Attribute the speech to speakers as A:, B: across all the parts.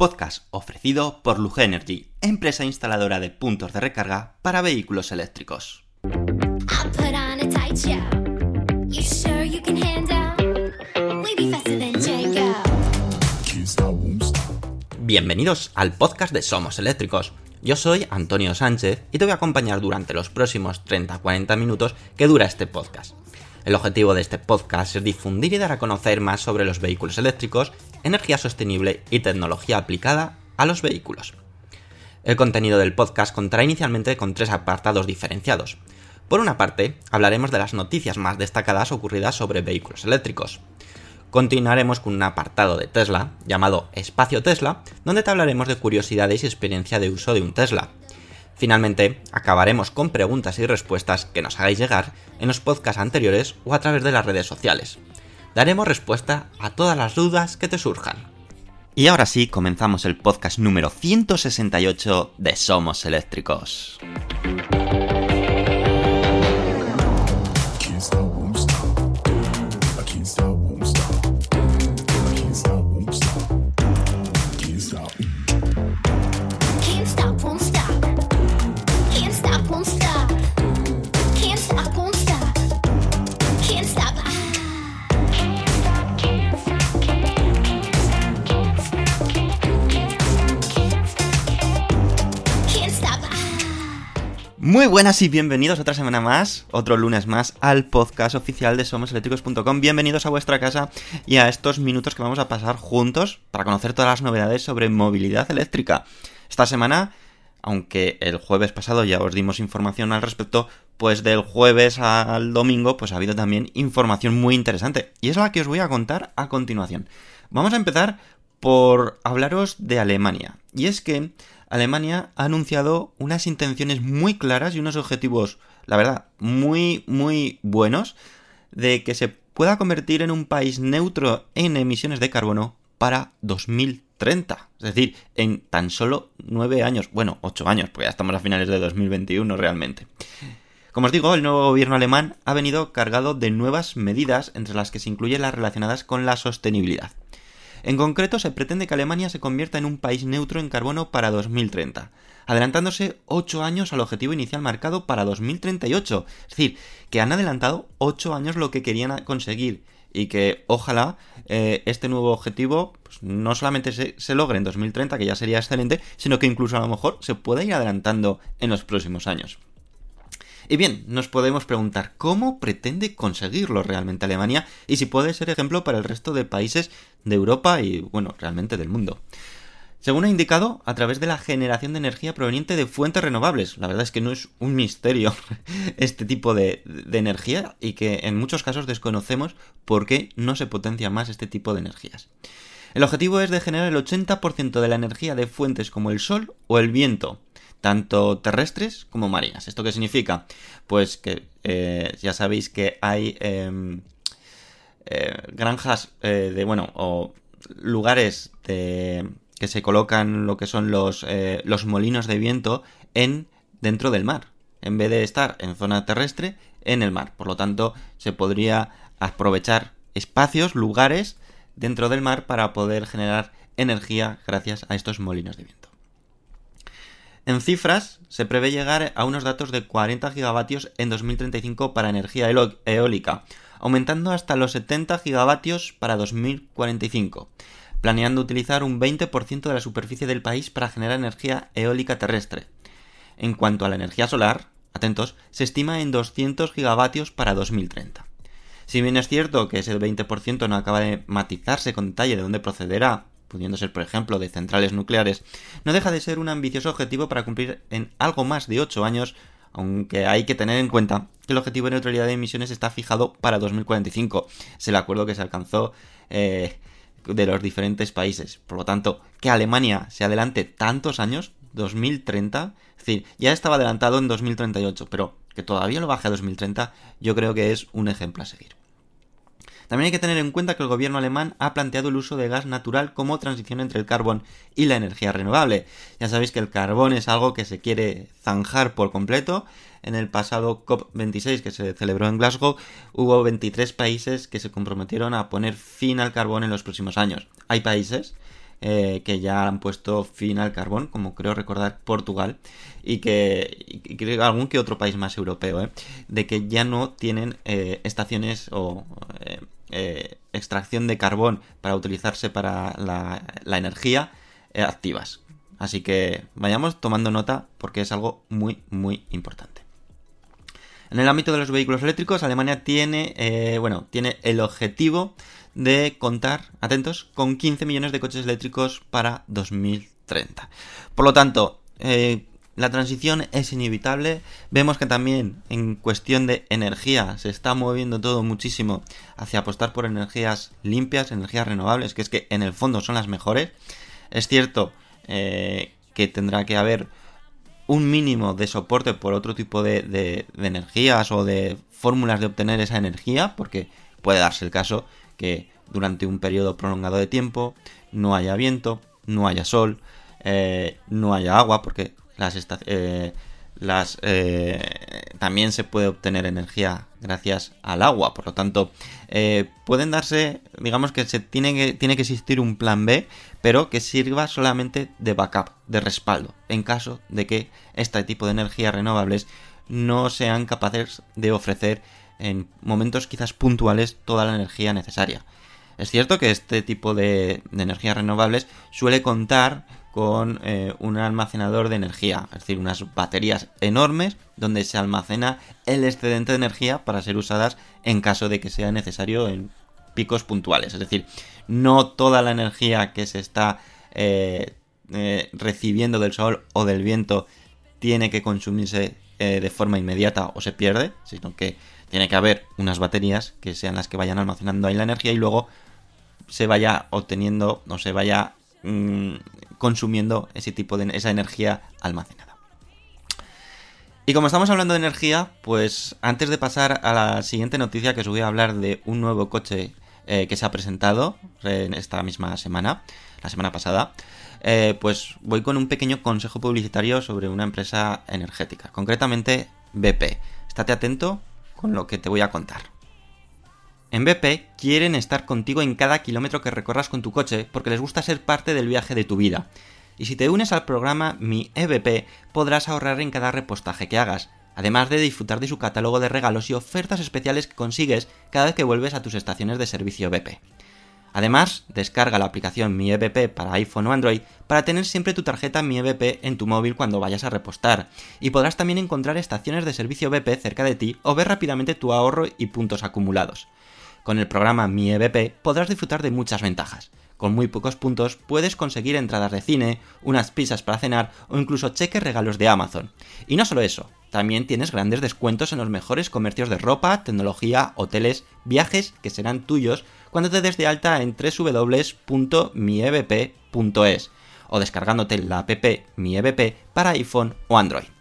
A: podcast ofrecido por Luge Energy, empresa instaladora de puntos de recarga para vehículos eléctricos. Bienvenidos al podcast de Somos Eléctricos. Yo soy Antonio Sánchez y te voy a acompañar durante los próximos 30-40 minutos que dura este podcast. El objetivo de este podcast es difundir y dar a conocer más sobre los vehículos eléctricos, energía sostenible y tecnología aplicada a los vehículos. El contenido del podcast contará inicialmente con tres apartados diferenciados. Por una parte, hablaremos de las noticias más destacadas ocurridas sobre vehículos eléctricos. Continuaremos con un apartado de Tesla, llamado Espacio Tesla, donde te hablaremos de curiosidades y experiencia de uso de un Tesla. Finalmente, acabaremos con preguntas y respuestas que nos hagáis llegar en los podcasts anteriores o a través de las redes sociales. Daremos respuesta a todas las dudas que te surjan. Y ahora sí, comenzamos el podcast número 168 de Somos Eléctricos. Muy buenas y bienvenidos otra semana más, otro lunes más, al podcast oficial de SomosEléctricos.com. Bienvenidos a vuestra casa y a estos minutos que vamos a pasar juntos para conocer todas las novedades sobre movilidad eléctrica. Esta semana, aunque el jueves pasado ya os dimos información al respecto, pues del jueves al domingo pues ha habido también información muy interesante. Y es la que os voy a contar a continuación. Vamos a empezar por hablaros de Alemania. Y es que Alemania ha anunciado unas intenciones muy claras y unos objetivos, la verdad, muy, muy buenos de que se pueda convertir en un país neutro en emisiones de carbono para 2030. Es decir, en tan solo 9 años, bueno, 8 años, porque ya estamos a finales de 2021 realmente. Como os digo, el nuevo gobierno alemán ha venido cargado de nuevas medidas, entre las que se incluyen las relacionadas con la sostenibilidad. En concreto, se pretende que Alemania se convierta en un país neutro en carbono para 2030, adelantándose 8 años al objetivo inicial marcado para 2038. Es decir, que han adelantado 8 años lo que querían conseguir y que ojalá eh, este nuevo objetivo pues, no solamente se, se logre en 2030, que ya sería excelente, sino que incluso a lo mejor se pueda ir adelantando en los próximos años. Y bien, nos podemos preguntar cómo pretende conseguirlo realmente Alemania y si puede ser ejemplo para el resto de países de Europa y, bueno, realmente del mundo. Según ha indicado, a través de la generación de energía proveniente de fuentes renovables. La verdad es que no es un misterio este tipo de, energía y que en muchos casos desconocemos por qué no se potencia más este tipo de energías. El objetivo es de generar el 80% de la energía de fuentes como el sol o el viento, tanto terrestres como marinas. ¿Esto qué significa? Pues que eh, ya sabéis que hay eh, eh, granjas eh, de, bueno, o lugares de, que se colocan lo que son los, los molinos de viento en dentro del mar, en vez de estar en zona terrestre, en el mar. Por lo tanto, se podría aprovechar espacios, lugares dentro del mar para poder generar energía gracias a estos molinos de viento. En cifras, se prevé llegar a unos datos de 40 gigavatios en 2035 para energía eólica, aumentando hasta los 70 gigavatios para 2045, planeando utilizar un 20% de la superficie del país para generar energía eólica terrestre. En cuanto a la energía solar, atentos, se estima en 200 gigavatios para 2030. Si bien es cierto que ese 20% no acaba de matizarse con detalle de dónde procederá, pudiendo ser por ejemplo de centrales nucleares, no deja de ser un ambicioso objetivo para cumplir en algo más de 8 años, aunque hay que tener en cuenta que el objetivo de neutralidad de emisiones está fijado para 2045. Es el acuerdo que se alcanzó eh, de los diferentes países. Por lo tanto, que Alemania se adelante tantos años, 2030, es decir, ya estaba adelantado en 2038, pero que todavía lo baje a 2030, yo creo que es un ejemplo a seguir. También hay que tener en cuenta que el gobierno alemán ha planteado el uso de gas natural como transición entre el carbón y la energía renovable. Ya sabéis que el carbón es algo que se quiere zanjar por completo. En el pasado COP26 que se celebró en Glasgow hubo 23 países que se comprometieron a poner fin al carbón en los próximos años. Hay países eh, que ya han puesto fin al carbón, como creo recordar Portugal, y que, y creo algún que otro país más europeo, ¿eh? de que ya no tienen eh, estaciones o eh, extracción de carbón para utilizarse para la, energía eh, activas. Así que vayamos tomando nota porque es algo muy, muy importante. En el ámbito de los vehículos eléctricos, Alemania tiene, eh, bueno, tiene el objetivo de contar, atentos, con 15 millones de coches eléctricos para 2030. Por lo tanto, la transición es inevitable. Vemos que también en cuestión de energía se está moviendo todo muchísimo hacia apostar por energías limpias, energías renovables, que es que en el fondo son las mejores. Es cierto eh, que tendrá que haber un mínimo de soporte por otro tipo de, energías o de fórmulas de obtener esa energía, porque puede darse el caso que durante un periodo prolongado de tiempo no haya viento, no haya sol, eh, no haya agua, porque las, eh, las eh, también se puede obtener energía gracias al agua, por lo tanto eh, pueden darse, digamos que se tiene que tiene que existir un plan B, pero que sirva solamente de backup, de respaldo, en caso de que este tipo de energías renovables no sean capaces de ofrecer en momentos quizás puntuales toda la energía necesaria. Es cierto que este tipo de, de energías renovables suele contar con eh, un almacenador de energía, es decir, unas baterías enormes donde se almacena el excedente de energía para ser usadas en caso de que sea necesario en picos puntuales. Es decir, no toda la energía que se está eh, eh, recibiendo del sol o del viento tiene que consumirse de forma inmediata o se pierde, sino que tiene que haber unas baterías que sean las que vayan almacenando ahí la energía y luego se vaya obteniendo o se vaya mm, consumiendo ese tipo de esa energía almacenada. Y como estamos hablando de energía, pues antes de pasar a la siguiente noticia que os voy a hablar de un nuevo coche eh, que se ha presentado en esta misma semana, la semana pasada, eh, pues voy con un pequeño consejo publicitario sobre una empresa energética, concretamente BP. Estate atento con lo que te voy a contar. En BP quieren estar contigo en cada kilómetro que recorras con tu coche porque les gusta ser parte del viaje de tu vida. Y si te unes al programa Mi EBP podrás ahorrar en cada repostaje que hagas, además de disfrutar de su catálogo de regalos y ofertas especiales que consigues cada vez que vuelves a tus estaciones de servicio BP. Además, descarga la aplicación Mi EBP para iPhone o Android para tener siempre tu tarjeta Mi EBP en tu móvil cuando vayas a repostar, y podrás también encontrar estaciones de servicio BP cerca de ti o ver rápidamente tu ahorro y puntos acumulados. Con el programa Mi EBP podrás disfrutar de muchas ventajas. Con muy pocos puntos puedes conseguir entradas de cine, unas pizzas para cenar o incluso cheques regalos de Amazon. Y no solo eso, también tienes grandes descuentos en los mejores comercios de ropa, tecnología, hoteles, viajes que serán tuyos cuando te des de alta en www.miebp.es o descargándote la app Mi EBP para iPhone o Android.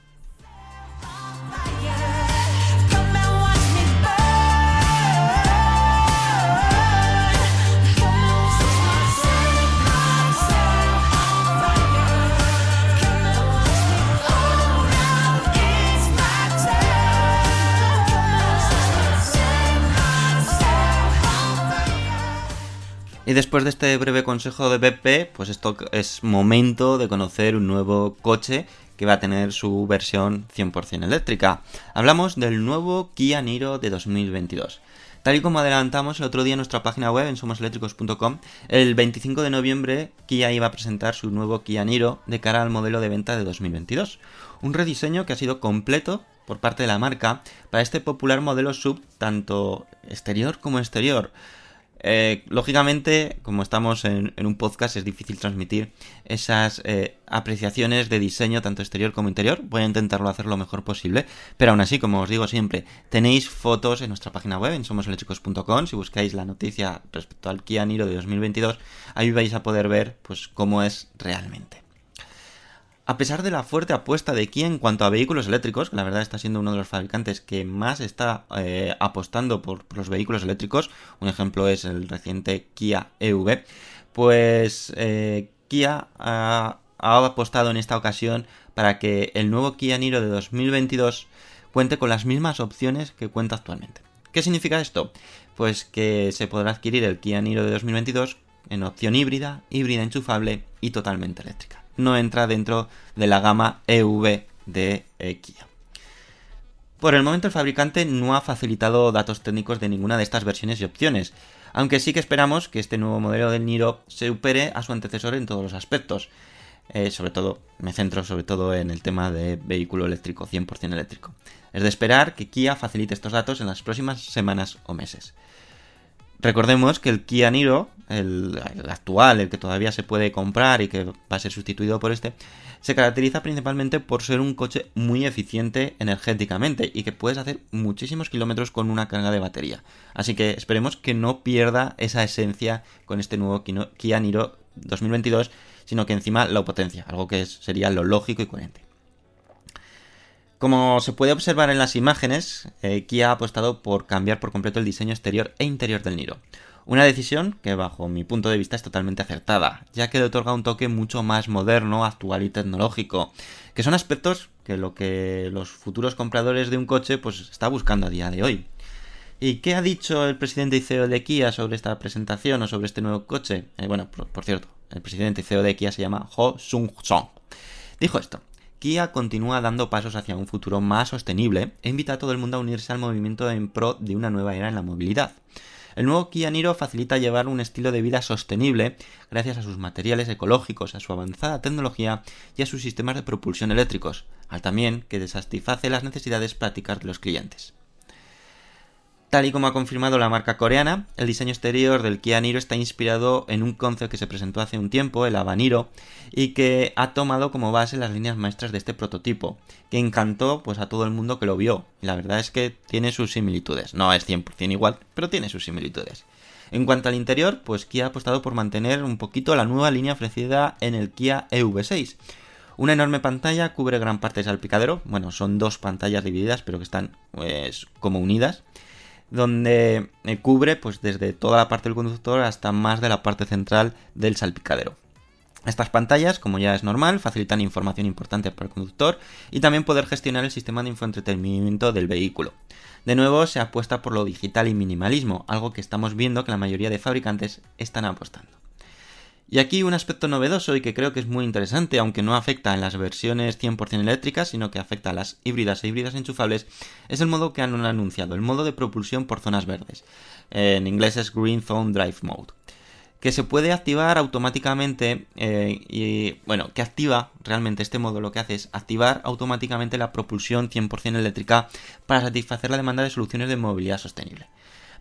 A: Y después de este breve consejo de BP, pues esto es momento de conocer un nuevo coche que va a tener su versión 100% eléctrica. Hablamos del nuevo Kia Niro de 2022. Tal y como adelantamos el otro día en nuestra página web en somoseléctricos.com, el 25 de noviembre Kia iba a presentar su nuevo Kia Niro de cara al modelo de venta de 2022. Un rediseño que ha sido completo por parte de la marca para este popular modelo sub tanto exterior como exterior. Eh, lógicamente, como estamos en, un podcast, es difícil transmitir esas eh, apreciaciones de diseño, tanto exterior como interior. Voy a intentarlo hacer lo mejor posible. Pero aún así, como os digo siempre, tenéis fotos en nuestra página web, en somoseléctricos.com. Si buscáis la noticia respecto al Kia Niro de 2022, ahí vais a poder ver pues, cómo es realmente. A pesar de la fuerte apuesta de Kia en cuanto a vehículos eléctricos, que la verdad está siendo uno de los fabricantes que más está eh, apostando por, los vehículos eléctricos, un ejemplo es el reciente Kia EV, pues eh, Kia ha, ha apostado en esta ocasión para que el nuevo Kia Niro de 2022 cuente con las mismas opciones que cuenta actualmente. ¿Qué significa esto? Pues que se podrá adquirir el Kia Niro de 2022 en opción híbrida, híbrida enchufable y totalmente eléctrica. No entra dentro de la gama EV de Kia. Por el momento el fabricante no ha facilitado datos técnicos de ninguna de estas versiones y opciones, aunque sí que esperamos que este nuevo modelo del Niro se supere a su antecesor en todos los aspectos. Eh, sobre todo, me centro sobre todo en el tema de vehículo eléctrico, 100% eléctrico. Es de esperar que Kia facilite estos datos en las próximas semanas o meses. Recordemos que el Kia Niro, el, actual, el que todavía se puede comprar y que va a ser sustituido por este, se caracteriza principalmente por ser un coche muy eficiente energéticamente y que puedes hacer muchísimos kilómetros con una carga de batería. Así que esperemos que no pierda esa esencia con este nuevo Kia Niro 2022, sino que encima lo potencia, algo que sería lo lógico y coherente. Como se puede observar en las imágenes, eh, Kia ha apostado por cambiar por completo el diseño exterior e interior del Niro. Una decisión que bajo mi punto de vista es totalmente acertada, ya que le otorga un toque mucho más moderno, actual y tecnológico, que son aspectos que lo que los futuros compradores de un coche pues está buscando a día de hoy. ¿Y qué ha dicho el presidente y CEO de Kia sobre esta presentación o sobre este nuevo coche? Eh, bueno, por, cierto, el presidente y CEO de Kia se llama Ho Sung Song. Dijo esto. Kia continúa dando pasos hacia un futuro más sostenible e invita a todo el mundo a unirse al movimiento en pro de una nueva era en la movilidad. El nuevo Kia Niro facilita llevar un estilo de vida sostenible gracias a sus materiales ecológicos, a su avanzada tecnología y a sus sistemas de propulsión eléctricos, al también que satisface las necesidades prácticas de los clientes. Tal y como ha confirmado la marca coreana, el diseño exterior del Kia Niro está inspirado en un concept que se presentó hace un tiempo, el Habaniro, y que ha tomado como base las líneas maestras de este prototipo, que encantó pues a todo el mundo que lo vio. Y la verdad es que tiene sus similitudes. No es 100% igual, pero tiene sus similitudes. En cuanto al interior, pues Kia ha apostado por mantener un poquito la nueva línea ofrecida en el Kia EV6. Una enorme pantalla cubre gran parte del salpicadero. Bueno, son dos pantallas divididas, pero que están pues, como unidas donde eh, cubre pues desde toda la parte del conductor hasta más de la parte central del salpicadero. Estas pantallas, como ya es normal, facilitan información importante para el conductor y también poder gestionar el sistema de infoentretenimiento del vehículo. De nuevo, se apuesta por lo digital y minimalismo, algo que estamos viendo que la mayoría de fabricantes están apostando. Y aquí un aspecto novedoso y que creo que es muy interesante, aunque no afecta en las versiones 100% eléctricas, sino que afecta a las híbridas e híbridas enchufables, es el modo que han anunciado, el modo de propulsión por zonas verdes. En inglés es Green Zone Drive Mode. Que se puede activar automáticamente eh, y, bueno, que activa realmente este modo lo que hace es activar automáticamente la propulsión 100% eléctrica para satisfacer la demanda de soluciones de movilidad sostenible.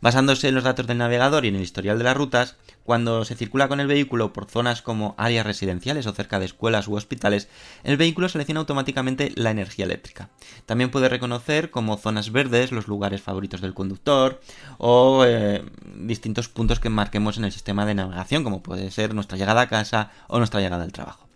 A: Basándose en los datos del navegador y en el historial de las rutas, cuando se circula con el vehículo por zonas como áreas residenciales o cerca de escuelas u hospitales, el vehículo selecciona automáticamente la energía eléctrica. También puede reconocer como zonas verdes los lugares favoritos del conductor o eh, distintos puntos que marquemos en el sistema de navegación, como puede ser nuestra llegada a casa o nuestra llegada al trabajo.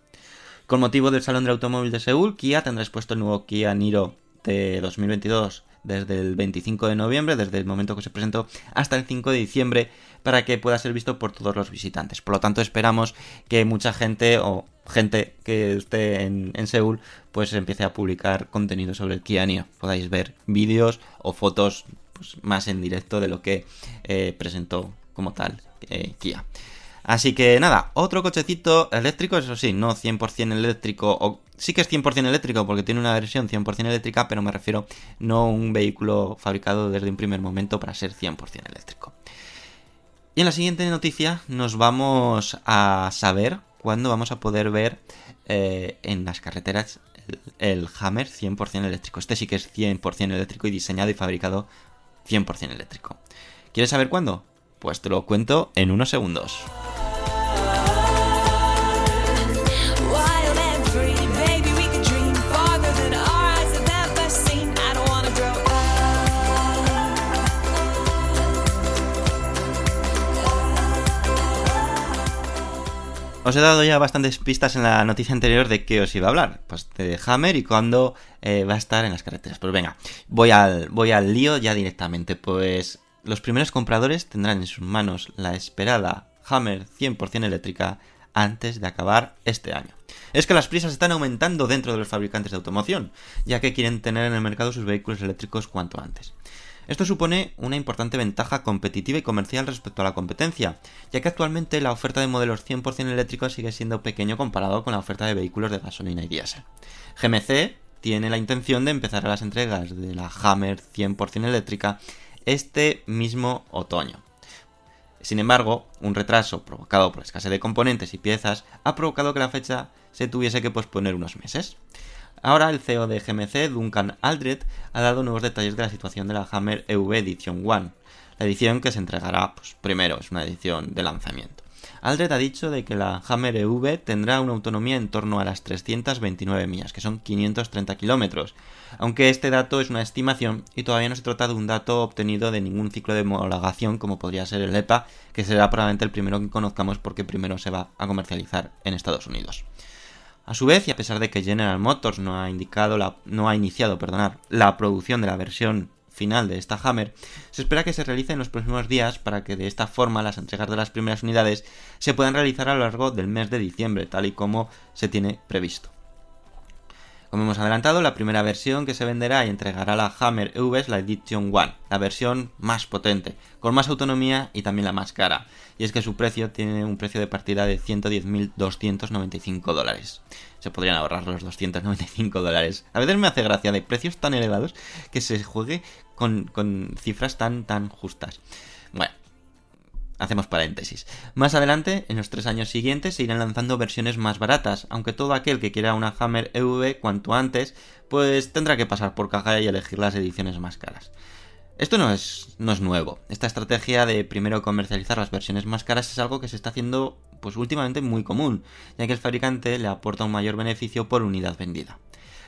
A: Con motivo del Salón del Automóvil de Seúl, Kia tendrá expuesto el nuevo Kia Niro de 2022 desde el 25 de noviembre, desde el momento que se presentó, hasta el 5 de diciembre, para que pueda ser visto por todos los visitantes. Por lo tanto, esperamos que mucha gente o gente que esté en, Seúl, pues empiece a publicar contenido sobre el Kia Niro. Podáis ver vídeos o fotos pues, más en directo de lo que eh, presentó como tal eh, Kia. Así que nada, otro cochecito eléctrico, eso sí, no 100% eléctrico, sí que es 100% eléctrico porque tiene una versión 100% eléctrica, pero me refiero no un vehículo fabricado desde un primer momento para ser 100% eléctrico. Y en la siguiente noticia nos vamos a saber cuándo vamos a poder ver eh, en las carreteras el, el Hammer 100% eléctrico. Este sí que es 100% eléctrico y diseñado y fabricado 100% eléctrico. ¿Quieres saber cuándo? Pues te lo cuento en unos segundos. Os he dado ya bastantes pistas en la noticia anterior de qué os iba a hablar. Pues de Hammer y cuándo eh, va a estar en las carreteras. Pues venga, voy al, voy al lío ya directamente. Pues los primeros compradores tendrán en sus manos la esperada Hammer 100% eléctrica antes de acabar este año. Es que las prisas están aumentando dentro de los fabricantes de automoción, ya que quieren tener en el mercado sus vehículos eléctricos cuanto antes. Esto supone una importante ventaja competitiva y comercial respecto a la competencia, ya que actualmente la oferta de modelos 100% eléctricos sigue siendo pequeño comparado con la oferta de vehículos de gasolina y diésel. GMC tiene la intención de empezar las entregas de la Hammer 100% eléctrica este mismo otoño. Sin embargo, un retraso provocado por escasez de componentes y piezas ha provocado que la fecha se tuviese que posponer unos meses. Ahora el CEO de GMC, Duncan Aldred, ha dado nuevos detalles de la situación de la Hammer EV Edition 1. La edición que se entregará, pues primero, es una edición de lanzamiento. Aldred ha dicho de que la Hammer EV tendrá una autonomía en torno a las 329 millas, que son 530 kilómetros, aunque este dato es una estimación y todavía no se trata de un dato obtenido de ningún ciclo de homologación como podría ser el EPA, que será probablemente el primero que conozcamos porque primero se va a comercializar en Estados Unidos. A su vez, y a pesar de que General Motors no ha indicado no ha iniciado, perdonar, la producción de la versión final de esta Hammer, se espera que se realice en los próximos días para que de esta forma las entregas de las primeras unidades se puedan realizar a lo largo del mes de diciembre, tal y como se tiene previsto. Como hemos adelantado, la primera versión que se venderá y entregará la Hammer EV es la Edition One, la versión más potente, con más autonomía y también la más cara. Y es que su precio tiene un precio de partida de 110.295 dólares. Se podrían ahorrar los 295 dólares. A veces me hace gracia de precios tan elevados que se juegue con, cifras tan, tan justas. Bueno, Hacemos paréntesis. Más adelante, en los tres años siguientes, se irán lanzando versiones más baratas, aunque todo aquel que quiera una Hammer EV cuanto antes, pues tendrá que pasar por caja y elegir las ediciones más caras. Esto no es, no es nuevo. Esta estrategia de primero comercializar las versiones más caras es algo que se está haciendo pues últimamente muy común, ya que el fabricante le aporta un mayor beneficio por unidad vendida.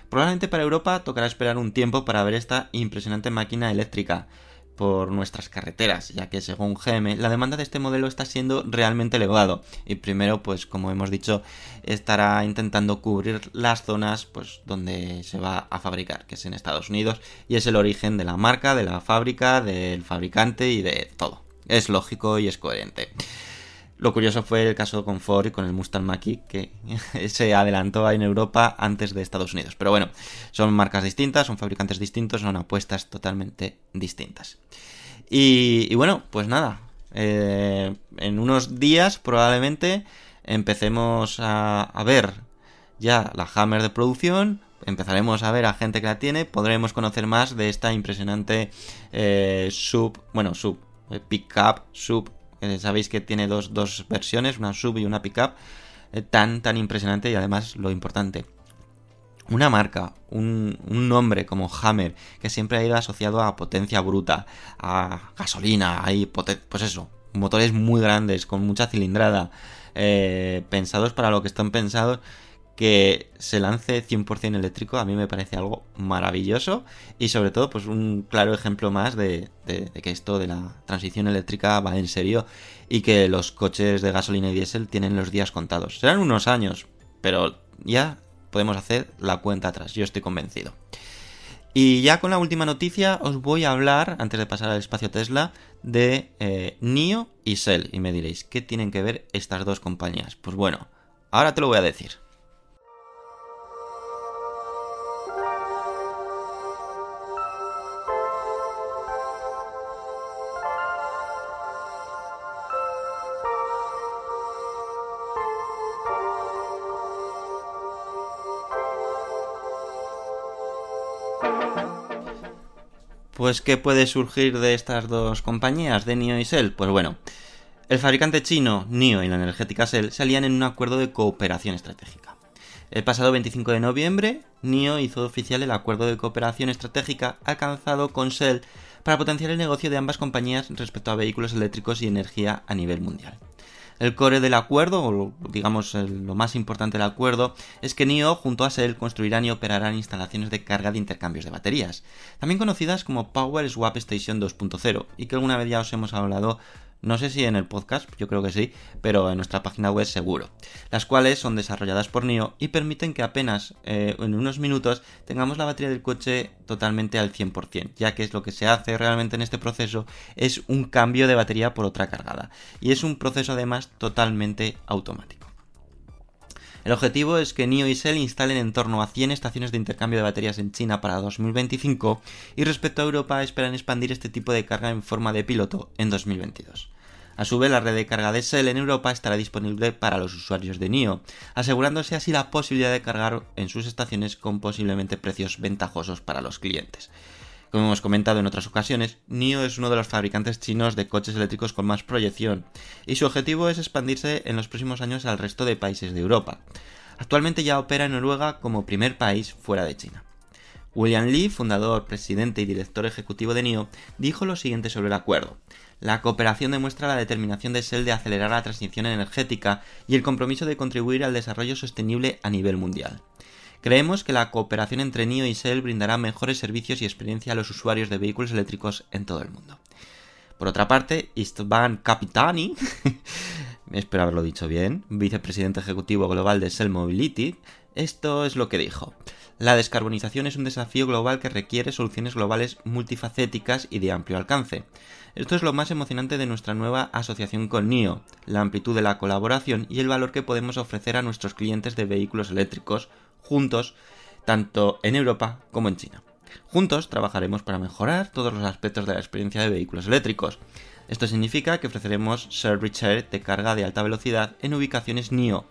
A: Probablemente para Europa tocará esperar un tiempo para ver esta impresionante máquina eléctrica, por nuestras carreteras, ya que según GM la demanda de este modelo está siendo realmente elevado y primero pues como hemos dicho estará intentando cubrir las zonas pues donde se va a fabricar, que es en Estados Unidos y es el origen de la marca, de la fábrica, del fabricante y de todo. Es lógico y es coherente. Lo curioso fue el caso con Ford y con el Mustang Mach-E, que se adelantó en Europa antes de Estados Unidos. Pero bueno, son marcas distintas, son fabricantes distintos, son apuestas totalmente distintas. Y, bueno, pues nada, eh, en unos días probablemente empecemos a, ver ya la Hammer de producción, empezaremos a ver a gente que la tiene, podremos conocer más de esta impresionante eh, sub, bueno, sub, eh, pickup, sub sabéis que tiene dos, dos, versiones, una sub y una pickup, eh, tan, tan impresionante y además lo importante. Una marca, un, un, nombre como Hammer, que siempre ha ido asociado a potencia bruta, a gasolina, hay pues eso, motores muy grandes, con mucha cilindrada, eh, pensados para lo que están pensados, que se lance 100% eléctrico a mí me parece algo maravilloso y sobre todo pues un claro ejemplo más de, que esto de la transición eléctrica va en serio y que los coches de gasolina y diésel tienen los días contados. Serán unos años, pero ya podemos hacer la cuenta atrás, yo estoy convencido. Y ya con la última noticia os voy a hablar, antes de pasar al espacio Tesla, de eh, NIO y Cell. Y me diréis, ¿qué tienen que ver estas dos compañías? Pues bueno, ahora te lo voy a decir. Pues, ¿qué puede surgir de estas dos compañías, de NIO y Cell? Pues bueno, el fabricante chino NIO y la energética Cell se alían en un acuerdo de cooperación estratégica. El pasado 25 de noviembre, NIO hizo oficial el acuerdo de cooperación estratégica alcanzado con Cell para potenciar el negocio de ambas compañías respecto a vehículos eléctricos y energía a nivel mundial. El core del acuerdo, o digamos lo más importante del acuerdo, es que NIO junto a Cell construirán y operarán instalaciones de carga de intercambios de baterías, también conocidas como Power Swap Station 2.0, y que alguna vez ya os hemos hablado no sé si en el podcast, yo creo que sí, pero en nuestra página web seguro, las cuales son desarrolladas por NIO y permiten que apenas eh, en unos minutos tengamos la batería del coche totalmente al 100%, ya que es lo que se hace realmente en este proceso es un cambio de batería por otra cargada, y es un proceso además totalmente automático. El objetivo es que NIO y Shell instalen en torno a 100 estaciones de intercambio de baterías en China para 2025 y respecto a Europa esperan expandir este tipo de carga en forma de piloto en 2022. A su vez, la red de carga de Shell en Europa estará disponible para los usuarios de NIO, asegurándose así la posibilidad de cargar en sus estaciones con posiblemente precios ventajosos para los clientes. Como hemos comentado en otras ocasiones, NIO es uno de los fabricantes chinos de coches eléctricos con más proyección, y su objetivo es expandirse en los próximos años al resto de países de Europa. Actualmente ya opera en Noruega como primer país fuera de China. William Lee, fundador, presidente y director ejecutivo de NIO, dijo lo siguiente sobre el acuerdo. La cooperación demuestra la determinación de Shell de acelerar la transición energética y el compromiso de contribuir al desarrollo sostenible a nivel mundial. Creemos que la cooperación entre NIO y Shell brindará mejores servicios y experiencia a los usuarios de vehículos eléctricos en todo el mundo. Por otra parte, Istvan Capitani, espero haberlo dicho bien, vicepresidente ejecutivo global de Shell Mobility, esto es lo que dijo. La descarbonización es un desafío global que requiere soluciones globales multifacéticas y de amplio alcance. Esto es lo más emocionante de nuestra nueva asociación con NIO, la amplitud de la colaboración y el valor que podemos ofrecer a nuestros clientes de vehículos eléctricos, juntos, tanto en Europa como en China. Juntos trabajaremos para mejorar todos los aspectos de la experiencia de vehículos eléctricos. Esto significa que ofreceremos service share de carga de alta velocidad en ubicaciones NIO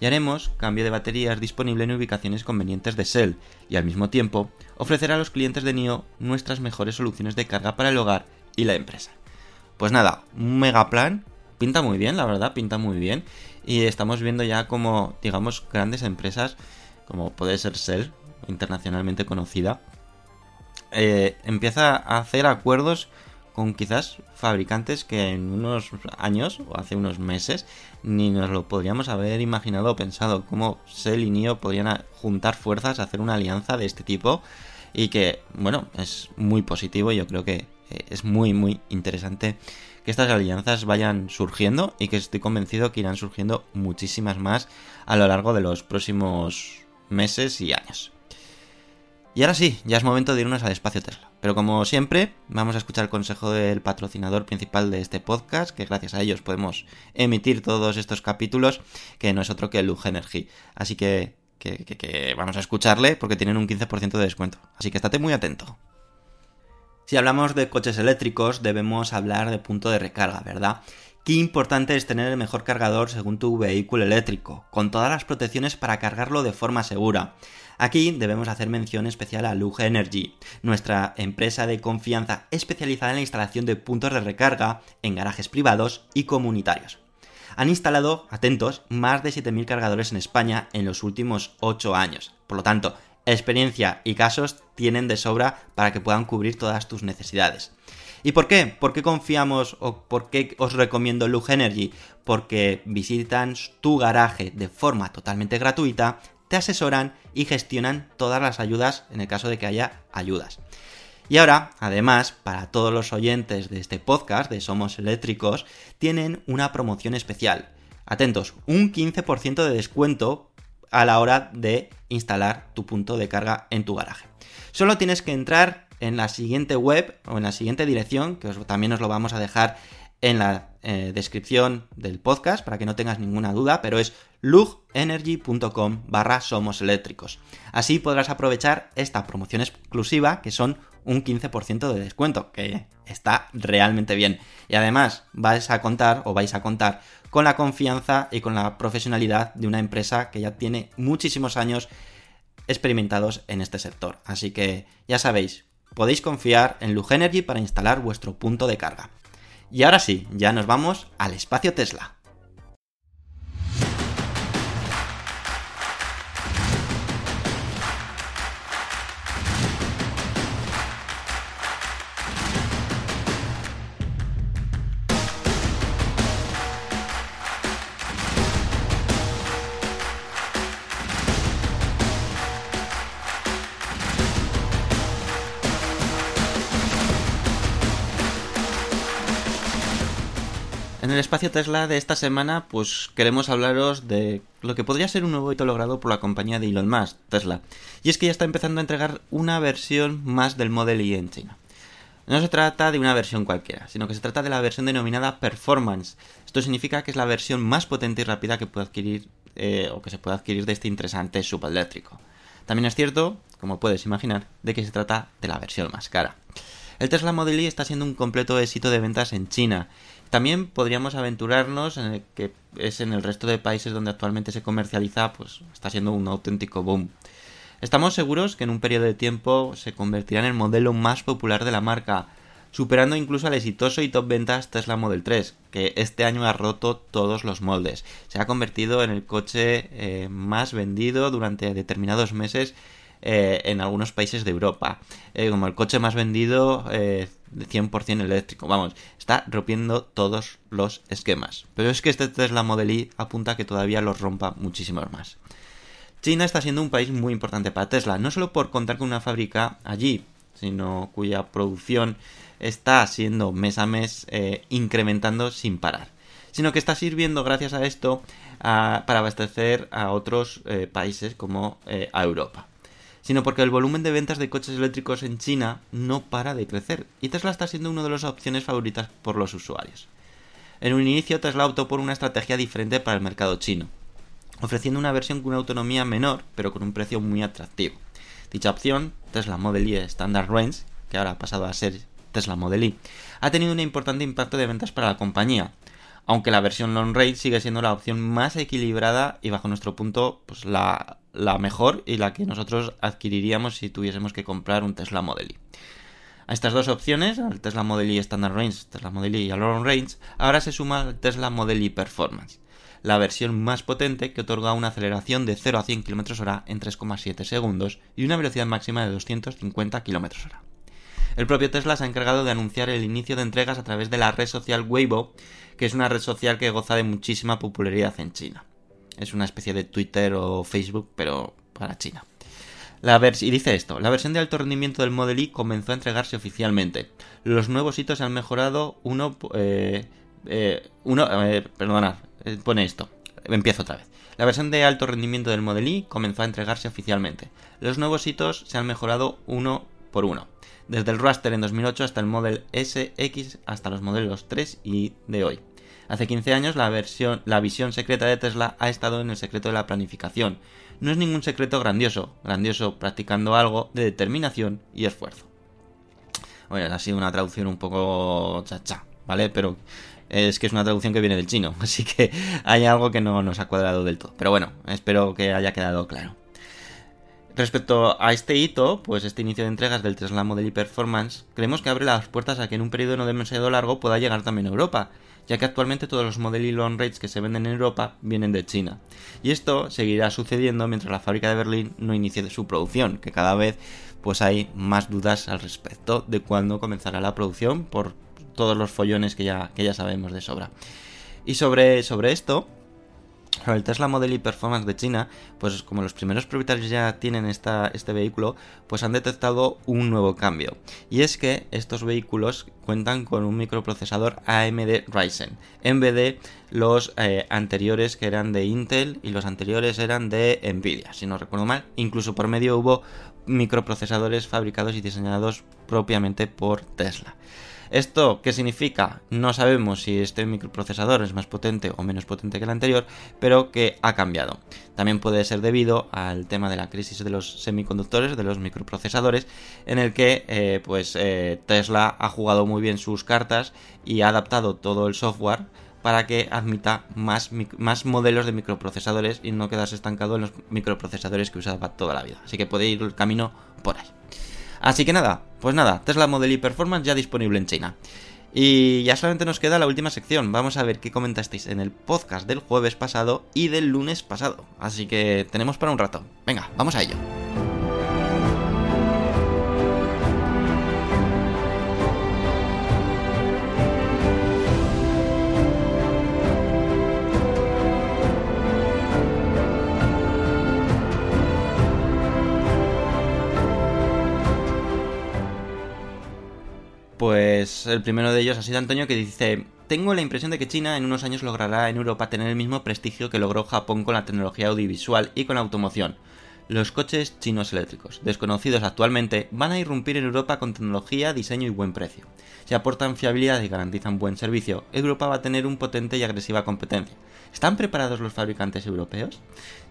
A: y haremos cambio de baterías disponible en ubicaciones convenientes de Shell y al mismo tiempo ofrecer a los clientes de NIO nuestras mejores soluciones de carga para el hogar y la empresa. Pues nada, un mega plan, pinta muy bien, la verdad, pinta muy bien y estamos viendo ya como, digamos, grandes empresas como puede ser Shell, internacionalmente conocida, eh, empieza a hacer acuerdos con quizás fabricantes que en unos años o hace unos meses ni nos lo podríamos haber imaginado o pensado cómo Shell y NIO podrían juntar fuerzas, hacer una alianza de este tipo y que, bueno, es muy positivo yo creo que eh, es muy, muy interesante que estas alianzas vayan surgiendo y que estoy convencido que irán surgiendo muchísimas más a lo largo de los próximos meses y años. Y ahora sí, ya es momento de irnos al espacio Tesla. Pero como siempre, vamos a escuchar el consejo del patrocinador principal de este podcast, que gracias a ellos podemos emitir todos estos capítulos, que no es otro que Lug Energy. Así que, que vamos a escucharle porque tienen un 15% de descuento. Así que estate muy atento. Si hablamos de coches eléctricos, debemos hablar de punto de recarga, ¿verdad? Qué importante es tener el mejor cargador según tu vehículo eléctrico, con todas las protecciones para cargarlo de forma segura. Aquí debemos hacer mención especial a Lug Energy, nuestra empresa de confianza especializada en la instalación de puntos de recarga en garajes privados y comunitarios. Han instalado, atentos, más de 7.000 cargadores en España en los últimos 8 años. Por lo tanto, experiencia y casos tienen de sobra para que puedan cubrir todas tus necesidades. ¿Y por qué? ¿Por qué confiamos o por qué os recomiendo Lug Energy? Porque visitan tu garaje de forma totalmente gratuita, te asesoran y gestionan todas las ayudas en el caso de que haya ayudas. Y ahora, además, para todos los oyentes de este podcast de Somos Eléctricos, tienen una promoción especial. Atentos, un 15% de descuento a la hora de instalar tu punto de carga en tu garaje. Solo tienes que entrar en la siguiente web o en la siguiente dirección, que también os lo vamos a dejar en la eh, descripción del podcast para que no tengas ninguna duda, pero es lugenergy.com barra somos eléctricos. Así podrás aprovechar esta promoción exclusiva que son un 15% de descuento, que está realmente bien. Y además vais a contar o vais a contar con la confianza y con la profesionalidad de una empresa que ya tiene muchísimos años experimentados en este sector. Así que ya sabéis, podéis confiar en Lugenergy para instalar vuestro punto de carga. Y ahora sí, ya nos vamos al espacio Tesla. Espacio Tesla de esta semana, pues queremos hablaros de lo que podría ser un nuevo hito logrado por la compañía de Elon Musk, Tesla. Y es que ya está empezando a entregar una versión más del Model Y en China. No se trata de una versión cualquiera, sino que se trata de la versión denominada Performance. Esto significa que es la versión más potente y rápida que puede adquirir eh, o que se puede adquirir de este interesante subeléctrico. También es cierto, como puedes imaginar, de que se trata de la versión más cara. El Tesla Model Y está siendo un completo éxito de ventas en China. También podríamos aventurarnos en el que es en el resto de países donde actualmente se comercializa, pues está siendo un auténtico boom. Estamos seguros que en un periodo de tiempo se convertirá en el modelo más popular de la marca, superando incluso al exitoso y top ventas Tesla Model 3, que este año ha roto todos los moldes. Se ha convertido en el coche eh, más vendido durante determinados meses eh, en algunos países de Europa, eh, como el coche más vendido eh, de 100% eléctrico. Vamos, está rompiendo todos los esquemas. Pero es que este Tesla Model Y apunta a que todavía los rompa muchísimos más. China está siendo un país muy importante para Tesla, no solo por contar con una fábrica allí, sino cuya producción está siendo mes a mes eh, incrementando sin parar, sino que está sirviendo gracias a esto para abastecer a otros países como a Europa, sino porque el volumen de ventas de coches eléctricos en China no para de crecer y Tesla está siendo una de las opciones favoritas por los usuarios. En un inicio Tesla optó por una estrategia diferente para el mercado chino, ofreciendo una versión con una autonomía menor, pero con un precio muy atractivo. Dicha opción, Tesla Model Y Standard Range, que ahora ha pasado a ser Tesla Model Y, ha tenido un importante impacto de ventas para la compañía, aunque la versión Long Range sigue siendo la opción más equilibrada y bajo nuestro punto, pues la, la mejor y la que nosotros adquiriríamos si tuviésemos que comprar un Tesla Model Y. A estas dos opciones, al Tesla Model Y Standard Range, Tesla Model Y y al Long Range, ahora se suma el Tesla Model Y Performance, la versión más potente que otorga una aceleración de 0 a 100 km h en 3,7 segundos y una velocidad máxima de 250 km h. El propio Tesla se ha encargado de anunciar el inicio de entregas a través de la red social Weibo, que es una red social que goza de muchísima popularidad en China. Es una especie de Twitter o Facebook, pero para China. La y dice esto, la versión de alto rendimiento del Model Y comenzó a entregarse oficialmente. Los nuevos hitos se han mejorado uno... Eh, eh, uno eh, perdonad, eh, pone esto. Empiezo otra vez. La versión de alto rendimiento del Model Y comenzó a entregarse oficialmente. Los nuevos hitos se han mejorado uno por uno. Desde el Raster en 2008 hasta el Model SX hasta los modelos 3 y de hoy. Hace 15 años la, versión, la visión secreta de Tesla ha estado en el secreto de la planificación. No es ningún secreto grandioso, grandioso practicando algo de determinación y esfuerzo. Bueno, ha sido una traducción un poco chacha, ¿vale? Pero es que es una traducción que viene del chino, así que hay algo que no nos ha cuadrado del todo. Pero bueno, espero que haya quedado claro. Respecto a este hito, pues este inicio de entregas del Tesla Model Y Performance, creemos que abre las puertas a que en un periodo no demasiado largo pueda llegar también a Europa, ya que actualmente todos los Model Y Long Range que se venden en Europa vienen de China. Y esto seguirá sucediendo mientras la fábrica de Berlín no inicie su producción, que cada vez pues hay más dudas al respecto de cuándo comenzará la producción por todos los follones que ya, que ya sabemos de sobra. Y sobre, sobre esto, el Tesla Model Y Performance de China, pues como los primeros propietarios ya tienen esta, este vehículo, pues han detectado un nuevo cambio. Y es que estos vehículos cuentan con un microprocesador AMD Ryzen, en vez de los eh, anteriores que eran de Intel y los anteriores eran de Nvidia, si no recuerdo mal. Incluso por medio hubo microprocesadores fabricados y diseñados propiamente por Tesla. ¿Esto qué significa? No sabemos si este microprocesador es más potente o menos potente que el anterior, pero que ha cambiado. También puede ser debido al tema de la crisis de los semiconductores, de los microprocesadores, en el que eh, pues eh, Tesla ha jugado muy bien sus cartas y ha adaptado todo el software para que admita más, más modelos de microprocesadores y no quedarse estancado en los microprocesadores que usaba toda la vida. Así que puede ir el camino por ahí. Así que nada, pues nada, Tesla Model Y Performance ya disponible en China. Y ya solamente nos queda la última sección. Vamos a ver qué comentasteis en el podcast del jueves pasado y del lunes pasado. Así que tenemos para un rato. Venga, vamos a ello. Pues el primero de ellos ha sido Antonio que dice, tengo la impresión de que China en unos años logrará en Europa tener el mismo prestigio que logró Japón con la tecnología audiovisual y con la automoción. Los coches chinos eléctricos, desconocidos actualmente, van a irrumpir en Europa con tecnología, diseño y buen precio. Si aportan fiabilidad y garantizan buen servicio, Europa va a tener un potente y agresiva competencia. ¿Están preparados los fabricantes europeos?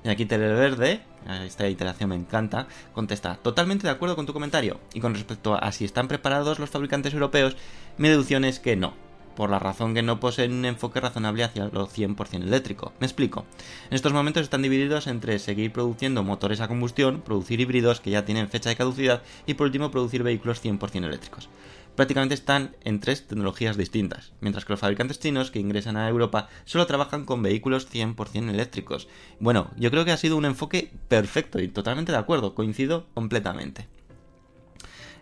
A: Y aquí Televerde, esta iteración me encanta, contesta, totalmente de acuerdo con tu comentario. Y con respecto a si están preparados los fabricantes europeos, mi deducción es que no, por la razón que no poseen un enfoque razonable hacia lo 100% eléctrico. Me explico. En estos momentos están divididos entre seguir produciendo motores a combustión, producir híbridos que ya tienen fecha de caducidad y por último producir vehículos 100% eléctricos. Prácticamente están en tres tecnologías distintas, mientras que los fabricantes chinos que ingresan a Europa solo trabajan con vehículos 100% eléctricos. Bueno, yo creo que ha sido un enfoque perfecto y totalmente de acuerdo, coincido completamente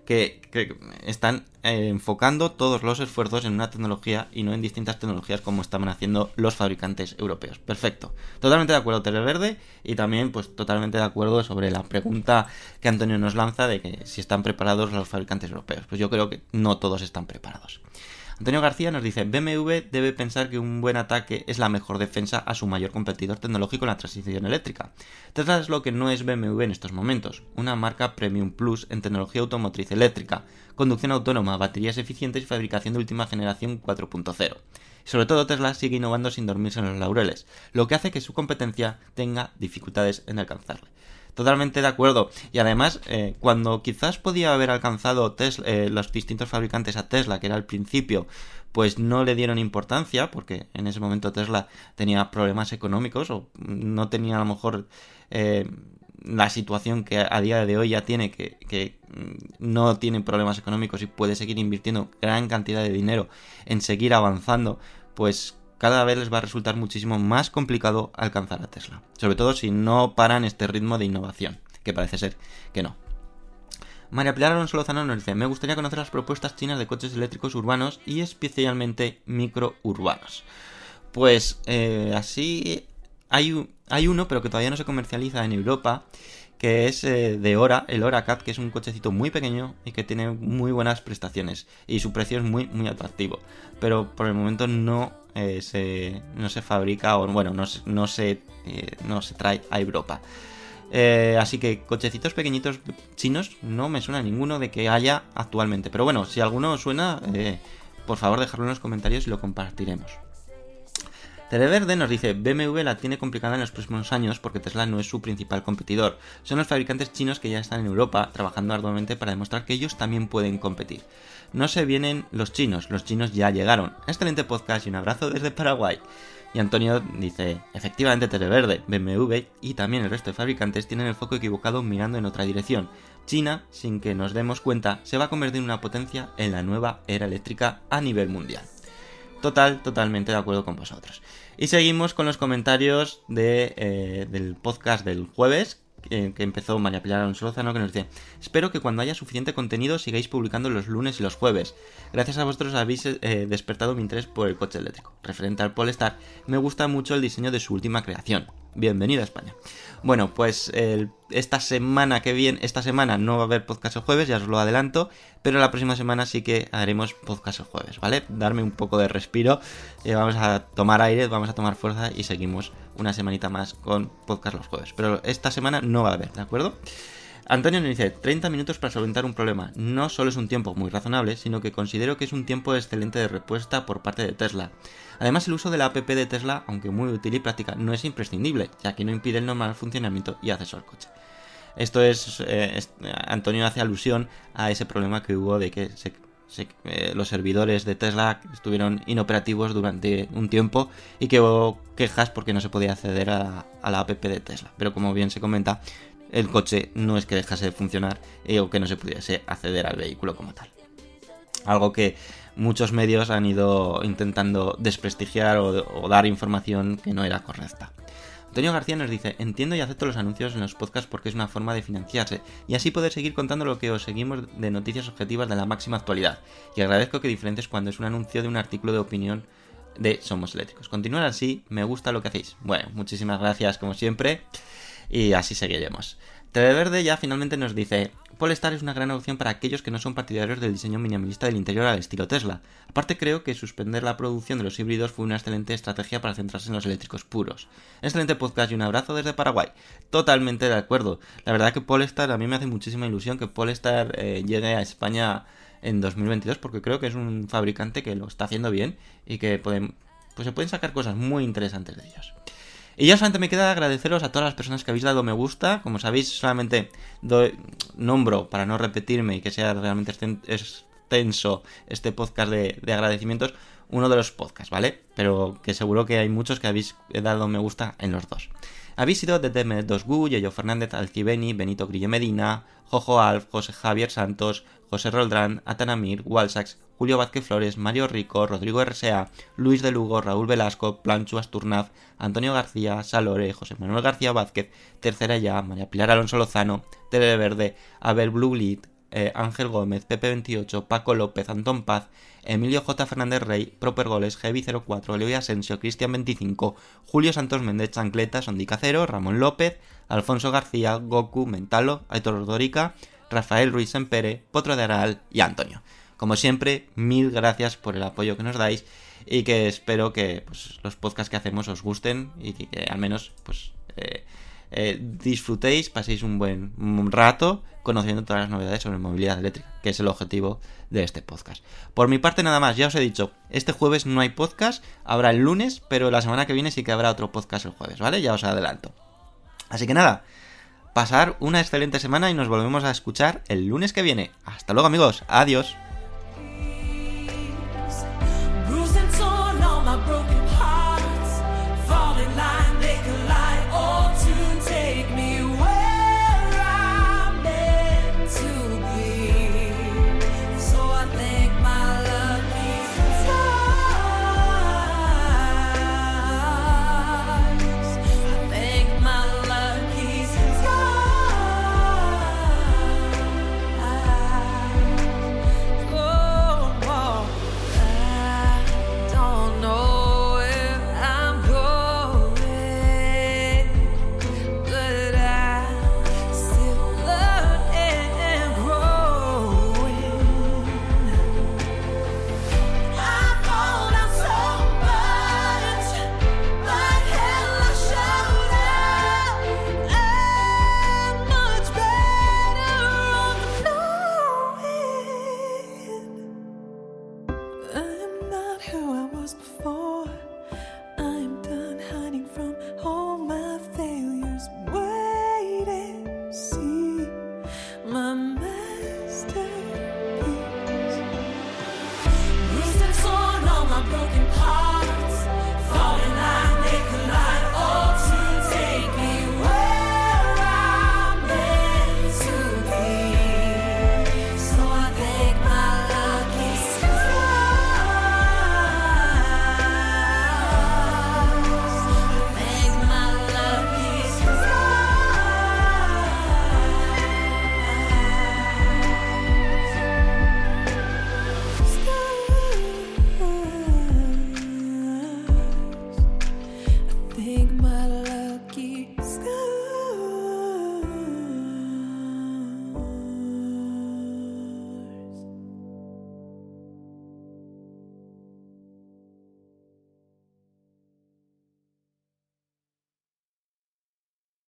A: que, están eh, enfocando todos los esfuerzos en una tecnología y no en distintas tecnologías como estaban haciendo los fabricantes europeos. Perfecto. Totalmente de acuerdo, Televerde, y también pues totalmente de acuerdo sobre la pregunta que Antonio nos lanza de que si están preparados los fabricantes europeos. Pues yo creo que no todos están preparados. Antonio García nos dice, BMW debe pensar que un buen ataque es la mejor defensa a su mayor competidor tecnológico en la transición eléctrica. Tesla es lo que no es BMW en estos momentos, una marca Premium Plus en tecnología automotriz eléctrica, conducción autónoma, baterías eficientes y fabricación de última generación 4.0. Y sobre todo Tesla sigue innovando sin dormirse en los laureles, lo que hace que su competencia tenga dificultades en alcanzarle. Totalmente de acuerdo. Y además, eh, cuando quizás podía haber alcanzado Tesla, eh, los distintos fabricantes a Tesla, que era al principio, pues no le dieron importancia, porque en ese momento Tesla tenía problemas económicos o no tenía a lo mejor eh, la situación que a día de hoy ya tiene, que, que no tiene problemas económicos y puede seguir invirtiendo gran cantidad de dinero en seguir avanzando, pues cada vez les va a resultar muchísimo más complicado alcanzar a Tesla. Sobre todo si no paran este ritmo de innovación, que parece ser que no. María Pilar Alonso Lozano nos dice, me gustaría conocer las propuestas chinas de coches eléctricos urbanos y especialmente microurbanos. Pues eh, así hay, hay uno, pero que todavía no se comercializa en Europa, que es eh, de Hora, el Hora Cat, que es un cochecito muy pequeño y que tiene muy buenas prestaciones y su precio es muy muy atractivo, pero por el momento no eh, no se fabrica o bueno no, no se eh, no se trae a Europa. Eh, así que cochecitos pequeñitos chinos no me suena ninguno de que haya actualmente, pero bueno si alguno suena por favor dejadlo en los comentarios y lo compartiremos. Televerde nos dice, BMW la tiene complicada en los próximos años porque Tesla no es su principal competidor. Son los fabricantes chinos que ya están en Europa trabajando arduamente para demostrar que ellos también pueden competir. No se vienen los chinos, los chinos ya llegaron. Excelente podcast y un abrazo desde Paraguay. Y Antonio dice, efectivamente Televerde, BMW y también el resto de fabricantes tienen el foco equivocado mirando en otra dirección. China, sin que nos demos cuenta, se va a convertir en una potencia en la nueva era eléctrica a nivel mundial. Total, totalmente de acuerdo con vosotros. Y seguimos con los comentarios eh, del podcast del jueves, que, que empezó María Pilar Alonso Lozano, que nos dice, espero que cuando haya suficiente contenido sigáis publicando los lunes y los jueves. Gracias a vosotros habéis eh, despertado mi interés por el coche eléctrico. Referente al Polestar, me gusta mucho el diseño de su última creación. Bienvenido a España. Bueno, pues esta semana que viene, esta semana no va a haber podcast el jueves, ya os lo adelanto, pero la próxima semana sí que haremos podcast el jueves, ¿vale? Darme un poco de respiro, eh, vamos a tomar aire, vamos a tomar fuerza y seguimos una semanita más con podcast los jueves. Pero esta semana no va a haber, ¿de acuerdo? Antonio nos dice 30 minutos para solventar un problema. No solo es un tiempo muy razonable, sino que considero que es un tiempo excelente de respuesta por parte de Tesla. Además, el uso de la app de Tesla, aunque muy útil y práctica, no es imprescindible, ya que no impide el normal funcionamiento y acceso al coche. Esto es, eh, es- Antonio hace alusión a ese problema que hubo de que se- eh, los servidores de Tesla estuvieron inoperativos durante un tiempo y que hubo quejas porque no se podía acceder a, la app de Tesla. Pero como bien se comenta, el coche no es que dejase de funcionar eh, o que no se pudiese acceder al vehículo como tal. Algo que muchos medios han ido intentando desprestigiar o dar información que no era correcta. Antonio García nos dice, entiendo y acepto los anuncios en los podcasts porque es una forma de financiarse y así poder seguir contando lo que os seguimos de noticias objetivas de la máxima actualidad. Y agradezco que diferentes cuando es un anuncio de un artículo de opinión de Somos Eléctricos. Continuad así, me gusta lo que hacéis. Bueno, muchísimas gracias como siempre y así seguiremos. Televerde ya finalmente nos dice, Polestar es una gran opción para aquellos que no son partidarios del diseño minimalista del interior al estilo Tesla. Aparte creo que suspender la producción de los híbridos fue una excelente estrategia para centrarse en los eléctricos puros. Excelente podcast y un abrazo desde Paraguay. Totalmente de acuerdo. La verdad que Polestar, a mí me hace muchísima ilusión que Polestar eh, llegue a España en 2022 porque creo que es un fabricante que lo está haciendo bien y que pues se pueden sacar cosas muy interesantes de ellos. Y ya solamente me queda agradeceros a todas las personas que habéis dado me gusta. Como sabéis, solamente doy, nombro para no repetirme y que sea realmente exten- extenso este podcast de, de agradecimientos. Uno de los podcasts, ¿vale? Pero que seguro que hay muchos que habéis dado me gusta en los dos. Habéis sido de DM2Gu, Yoyo Fernández, Alcibeni, Benito Grillo Medina, Jojo Alf, José Javier Santos, José Roldrán, Atanamir, Walsax, Julio Vázquez Flores, Mario Rico, Rodrigo RSA, Luis de Lugo, Raúl Velasco, Planchu Asturnaz, Antonio García, Salore, José Manuel García Vázquez, Tercera Ya, María Pilar Alonso Lozano, Tele Verde, Abel Blue eh, Ángel Gómez, Pepe28, Paco López, Antón Paz, Emilio J. Fernández Rey, Proper Goles, Heavy04, Leo Asensio, Cristian25, Julio Santos Méndez, Chancleta, Sondica Cero, Ramón López, Alfonso García, Goku, Mentalo, Aitor Ordórica, Rafael Ruiz Sempere, Potro de Aral y Antonio. Como siempre, mil gracias por el apoyo que nos dais y que espero que pues, los podcasts que hacemos os gusten y que al menos pues eh, eh, disfrutéis, paséis un buen rato conociendo todas las novedades sobre movilidad eléctrica, que es el objetivo de este podcast. Por mi parte nada más, ya os he dicho, este jueves no hay podcast, habrá el lunes, pero la semana que viene sí que habrá otro podcast el jueves, ¿vale? Ya os adelanto. Así que nada, pasar una excelente semana y nos volvemos a escuchar el lunes que viene. Hasta luego amigos, adiós.